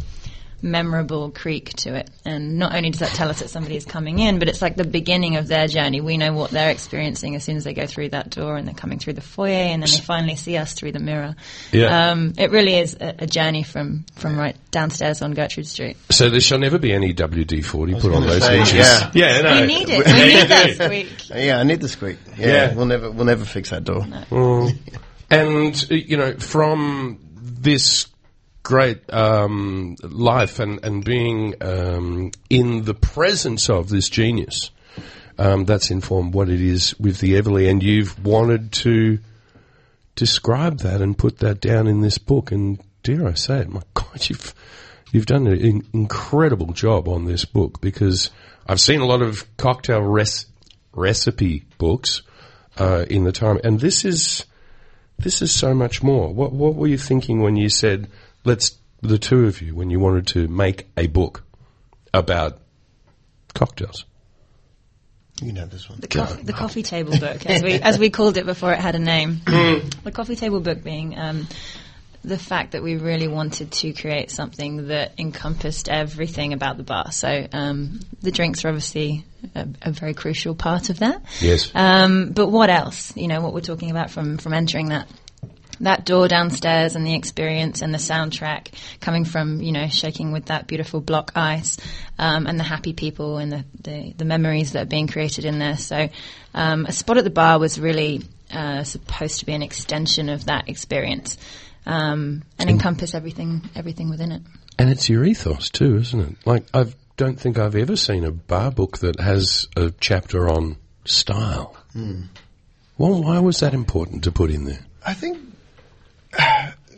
memorable creak to it. And not only does that tell us that somebody is coming in, but it's like the beginning of their journey. We know what they're experiencing as soon as they go through that door and they're coming through the foyer and then they finally see us through the mirror. Yeah. Um, it really is a, a journey from, from right downstairs on Gertrude Street. So there shall never be any WD-40 put on those say, hinges. yeah. yeah, no. We need it. We need that squeak. Yeah, I need the squeak. Yeah, Yeah. we'll never we'll never fix that door. Mm. And uh, you know, from this great um, life and and being um, in the presence of this genius, um, that's informed what it is with the Everleigh, and you've wanted to describe that and put that down in this book. And dare I say it, my God, you've you've done an in- incredible job on this book because I've seen a lot of cocktail res- recipe books uh, in the time, and this is this is so much more. What what were you thinking when you said let's the two of you when you wanted to make a book about cocktails? You know have this one. The, coffee, the coffee table book, as we as we called it before it had a name. the coffee table book being um, the fact that we really wanted to create something that encompassed everything about the bar. So um, the drinks are obviously a, a very crucial part of that. Yes. Um, but what else? You know what we're talking about from from entering that that door downstairs and the experience and the soundtrack coming from you know shaking with that beautiful block ice um, and the happy people and the, the, the memories that are being created in there. So um, a spot at the bar was really uh, supposed to be an extension of that experience um, and encompass everything everything within it. And it's your ethos too, isn't it? Like I don't think I've ever seen a bar book that has a chapter on style. Hmm. Well, why was that important to put in there? I think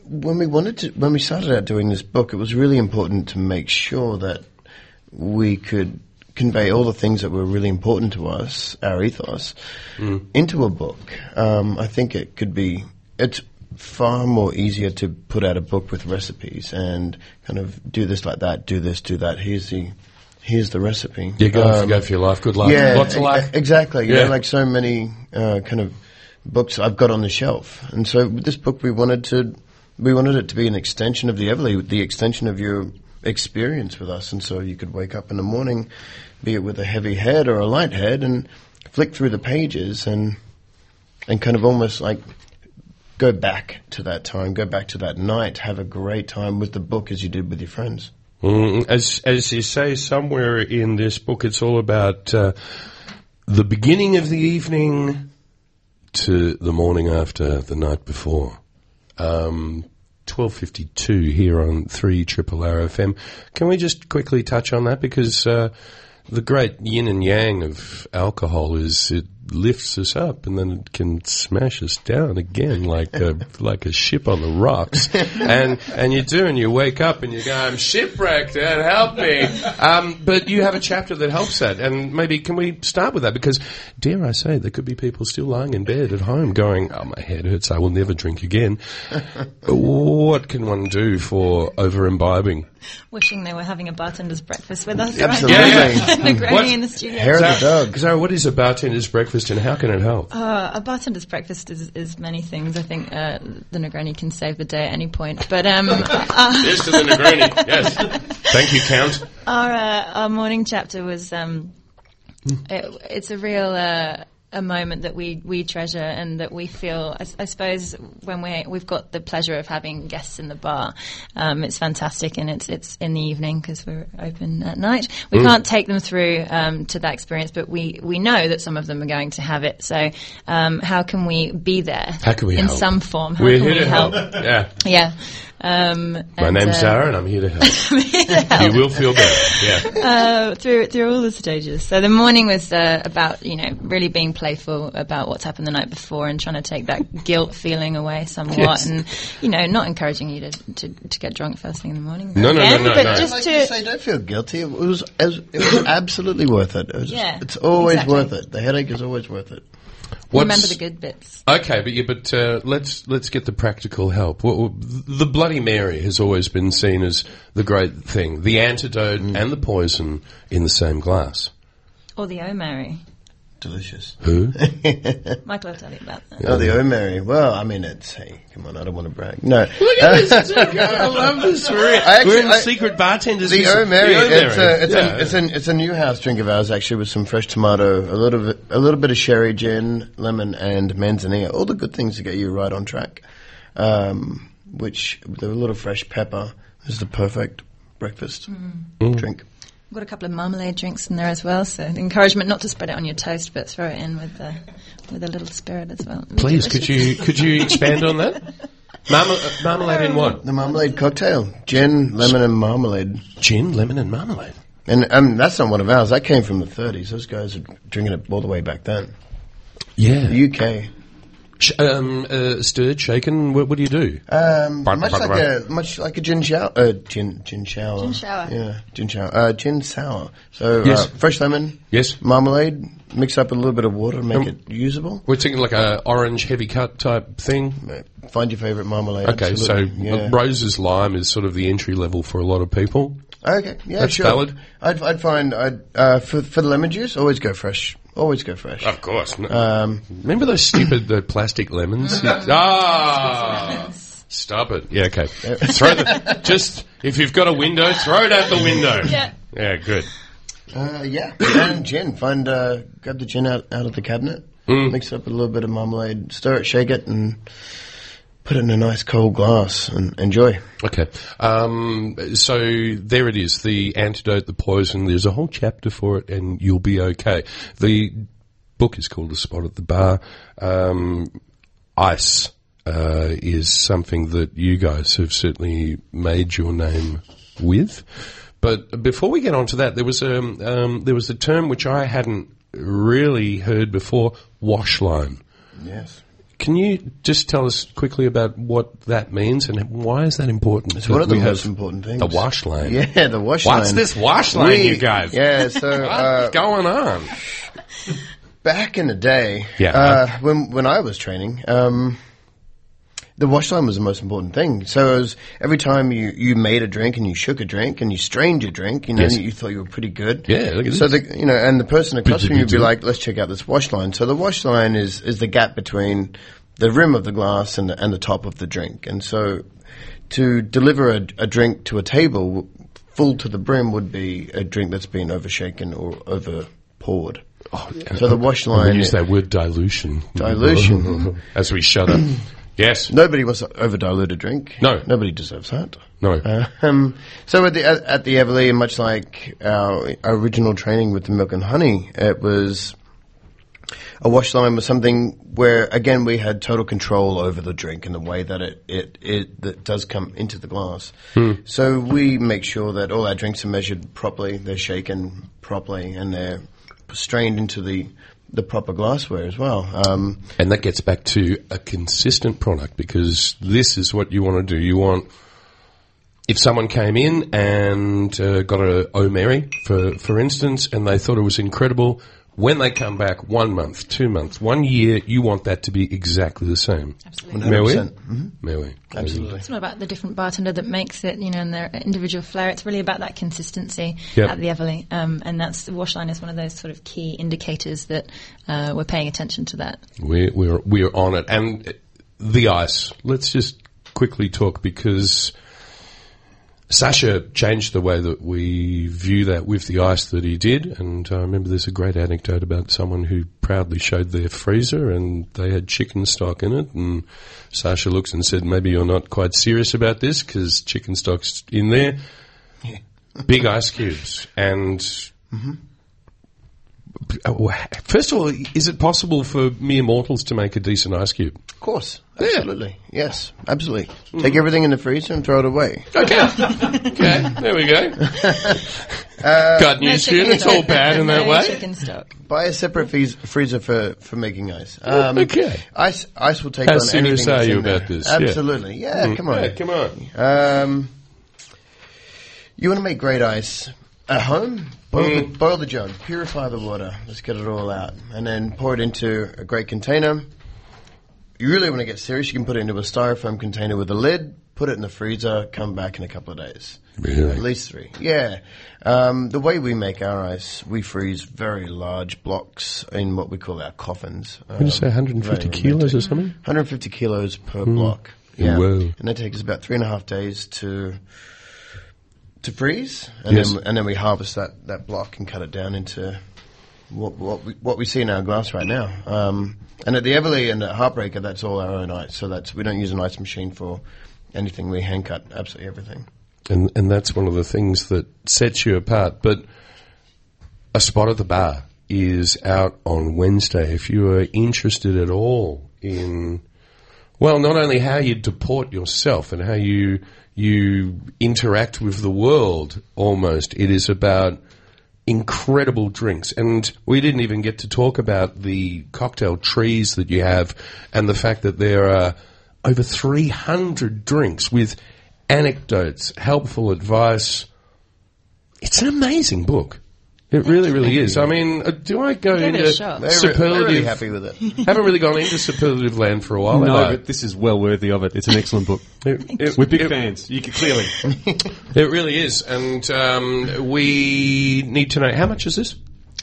when we wanted to, when we started out doing this book, it was really important to make sure that we could convey all the things that were really important to us, our ethos, into a book. Um, I think it could be, it's far more easier to put out a book with recipes and kind of do this like that, do this, do that. Here's the, here's the recipe. Yeah, go, Um, for, go for your life. Good luck. yeah, Lots of. Exactly. You Yeah. know, like so many uh, kind of books I've got on the shelf, and so with this book we wanted to we wanted it to be an extension of the Everleigh, the extension of your experience with us, and so you could wake up in the morning, be it with a heavy head or a light head, and flick through the pages and and kind of almost like go back to that time, go back to that night, have a great time with the book as you did with your friends. Mm, as as you say somewhere in this book, it's all about uh, the beginning of the evening to the morning after the night before. Um, Twelve fifty two here on three Triple R FM. Can we just quickly touch on that because uh, the great yin and yang of alcohol is it lifts us up and then it can smash us down again like a like a ship on the rocks. and and you do and you wake up and you go, I'm shipwrecked, and help me. Um, but you have a chapter that helps that, and maybe can we start with that because dare I say there could be people still lying in bed at home going, Oh my head hurts, I will never drink again. what can one do for over imbibing? Wishing they were having a bartender's breakfast with us. Absolutely. Right? Yeah, the granny What? in the studio. Hair of the dog. So what is a bartender's breakfast and how can it help? Uh, a bartender's breakfast is, is many things. I think uh, the Negroni can save the day at any point. But um, uh, Yes to the Negroni. Yes. Thank you, Count. our uh, our morning chapter was um, it, it's a real uh, a moment that we, we treasure and that we feel. I suppose when we we've got the pleasure of having guests in the bar, um, it's fantastic and it's it's in the evening because we're open at night. We can't take them through um, to that experience, but we we know that some of them are going to have it. So um, how can we be there? How can we in help? some form? How We're can here we to help. help? Yeah. Yeah. Um, My and, name's uh, Zara and I'm here to help. You will feel better. Yeah. uh, through through all the stages. So the morning was uh, about you know really being playful about what's happened the night before and trying to take that guilt feeling away somewhat, Yes. and you know not encouraging you to, to, to get drunk first thing in the morning. No, no, no, again, no, but no. just like to you say, don't feel guilty. It was, it was, it was absolutely worth it. it was, Yeah, it's always exactly. worth it. The headache is always worth it. Remember the good bits. Okay, but yeah, but uh, let's let's get the practical help. Well, well, the Bloody Mary has always been seen as the great thing, the antidote and the poison in the same glass. Or the Oh Mary. Delicious. Who? Michael will tell you about that. Oh, the O'Mary. Well, I mean, it's hey, come on, I don't want to brag. No, Look at this. It's okay. I love this. We're, I actually- we're in I- secret bartenders. The business. O'Mary. The It's a it's, Yeah. a it's a it's a new house drink of ours actually with some fresh tomato, a little bit a little bit of sherry, gin, lemon, and manzanilla. All the good things to get you right on track. Um, which with a little fresh pepper is the perfect breakfast Mm. drink. We've got a couple of marmalade drinks in there as well, so encouragement not to spread it on your toast, but throw it in with the, with a little spirit as well. It'd Please, could you could you expand on that? Marmal- uh, marmalade in what? The marmalade cocktail, gin, lemon, and marmalade. Gin, lemon, and marmalade. And um, that's not one of ours. That came from the 30s. Those guys are drinking it all the way back then. Yeah. The UK. Sh- um, uh, stirred, shaken. What, what do you do? Um, Right, much right, like right. a much like a gin shower. Uh, gin gin shower. Gin shower. Yeah, gin shower. Uh, gin sour. So Yes. uh, fresh lemon. Yes. Marmalade. Mix up with a little bit of water, make Um, it usable. We're thinking like a orange heavy cut type thing. Uh, Find your favorite marmalade. Okay, so absolutely. yeah. Rose's lime is sort of the entry level for a lot of people. okay, yeah, That's sure. valid. I'd I'd find I'd uh, for for the lemon juice always go fresh. Always go fresh. Of course. No. Um, Remember those stupid the plastic lemons? ah, stop it. Yeah, okay. throw the, just if you've got a window, throw it out the window. Yeah. Yeah, good. Uh, yeah, and gin. Find uh, grab the gin out out of the cabinet, Mm. mix it up with a little bit of marmalade, stir it, shake it, and put it in a nice cold glass and enjoy. Okay. Um, so there it is, the antidote, the poison. There's a whole chapter for it, and you'll be okay. The book is called A Spot at the Bar. Um, ice uh, is something that you guys have certainly made your name with. But before we get on to that, there was a um, there was a term which I hadn't really heard before: wash line. Yes. Can you just tell us quickly about what that means and why is that important? It's one of the most important things. The wash line. Yeah, the wash line. What's this wash line, We- you guys? Yeah, so uh, What's going on? back in the day, Yeah. uh, when when I was training, um, the wash line was the most important thing. So it was every time you, you made a drink and you shook a drink and you strained your drink, you know, Yes. you thought you were pretty good. Yeah, look at so this. the you know, and the person across from you would be like, "Let's check out this wash line." So the wash line is is the gap between the rim of the glass and the, and the top of the drink, and so to deliver a, a drink to a table full to the brim would be a drink that's been overshaken or over poured. Oh, So the wash I'm gonna use that word dilution. Dilution. As we shut up. yes. Nobody wants to over diluted drink. No. Nobody deserves that. No. Um, so at the at, at the Everleigh, much like our, our original training with the milk and honey, it was a wash line was something where again we had total control over the drink and the way that it it, it that does come into the glass. So we make sure that all our drinks are measured properly, they're shaken properly, and they're strained into the the proper glassware as well. Um, And that gets back to a consistent product because this is what you want to do. You want, if someone came in and uh, got a O'Mary, for, for instance, and they thought it was incredible, when they come back one month, two months, one year, you want that to be exactly the same. Absolutely. May we? 100%. Mhm. May we? Absolutely. It's not about the different bartender that makes it, you know, and their individual flair. It's really about that consistency Yep. at the Everleigh, um, and that's the wash line is one of those sort of key indicators that uh, we're paying attention to that. We're, we're, we're on it. And uh, the ice, let's just quickly talk because Sasha changed the way that we view that with the ice that he did. And I remember there's a great anecdote about someone who proudly showed their freezer and they had chicken stock in it. And Sasha looks and said, maybe you're not quite serious about this because chicken stock's in there. Big ice cubes. And uh, First of all, is it possible for mere mortals to make a decent ice cube? Of course. Absolutely. Yes, absolutely. Take everything in the freezer and throw it away. Okay. okay, there we go. Got news for you. It's all bad in that No way. Chicken stock. Buy a separate fees- freezer for, for making ice. Um, Okay. Ice ice will take How on serious anything are you in there. about this? Yeah. Absolutely. Yeah, Mm. come on. Yeah, come on. Um, you want to make great ice at home? Boil, Mm. the, boil the jug, purify the water. Let's get it all out, and then pour it into a great container. you really want to get serious, you can put it into a styrofoam container with a lid, put it in the freezer, come back in a couple of days. Really? At least three. Yeah. Um, the way we make our ice, we freeze very large blocks in what we call our coffins. What did you say, 150 kilos or something? 150 kilos per Hmm. block. Yeah. Whoa. And that takes us about three and a half days to to freeze, and Yes. then and then we harvest that, that block and cut it down into what what we, what we see in our glass right now. Um, and at the Everleigh and at Heartbreaker, that's all our own ice. So that's we don't use an ice machine for anything. We hand cut absolutely everything. And, and that's one of the things that sets you apart. But a spot at the bar is out on Wednesday. If you are interested at all in, well, not only how you deport yourself and how you you interact with the world, almost it is about incredible drinks. And we didn't even get to talk about the cocktail trees that you have and the fact that there are over 300 drinks with anecdotes, helpful advice. It's an amazing book. It really, really is. I mean, uh, do I go Give it a into shot. They're superlative? they're really happy with it. haven't really gone into superlative land for a while. no, have I? but this is well worthy of it. It's an excellent book. It- it- We're big it- fans. You can clearly. It really is, and um, we need to know how much is this?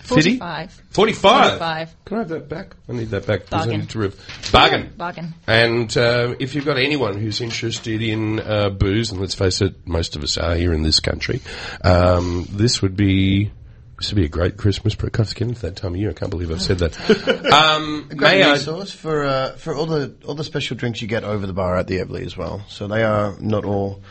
50? 45. 45. 45. Can I have that back? I need that back. because I Bargain. need to rev- Bargain. Bargain. And uh, if you've got anyone who's interested in uh, booze, and let's face it, most of us are here in this country, um, this would be this would be a great Christmas. Pre- God, it's getting to that time of year. I can't believe I've said that. um, A great may I- resource for uh, for all the all the special drinks you get over the bar at the Everleigh as well. So they are not all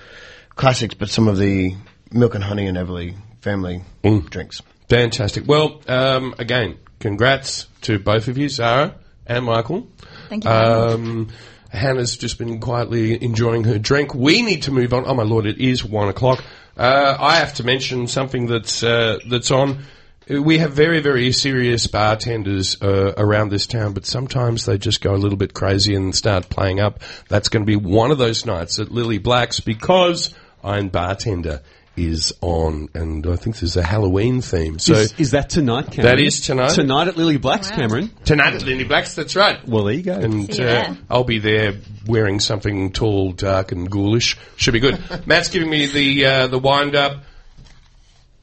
classics, but some of the milk and honey and Everly family Mm. drinks. Fantastic. Well, um, again, congrats to both of you, Zara and Michael. Thank you very much. Um, Hannah's just been quietly enjoying her drink. We need to move on. Oh my lord, it is one o'clock. Uh, I have to mention something that's uh, that's on. We have very, very serious bartenders uh, around this town, but sometimes they just go a little bit crazy and start playing up. That's going to be one of those nights at Lily Black's because I'm Bartender is on, and I think there's a Halloween theme. So is, is that tonight, Cameron? That is tonight. Tonight at Lily Black's, Cameron. Tonight at Lily Black's, that's right. Well, there you go. And See you uh. I'll be there wearing something tall, dark, and ghoulish. Should be good. Matt's giving me the uh, the wind up.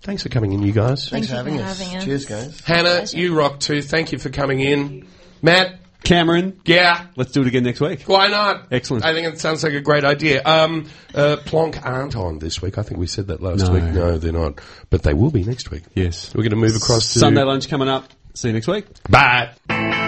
Thanks for coming in, you guys. Thank Thanks for having for us. having us. Cheers, guys. Hannah, you rock too. Thank you for coming in. Matt, Cameron, yeah. let's do it again next week. Why not? Excellent. I think it sounds like a great idea. Um, uh, Plonk aren't on this week. I think we said that last No. week. No, they're not. But they will be next week. Yes. We're going to move across to Sunday lunch coming up. See you next week. Bye.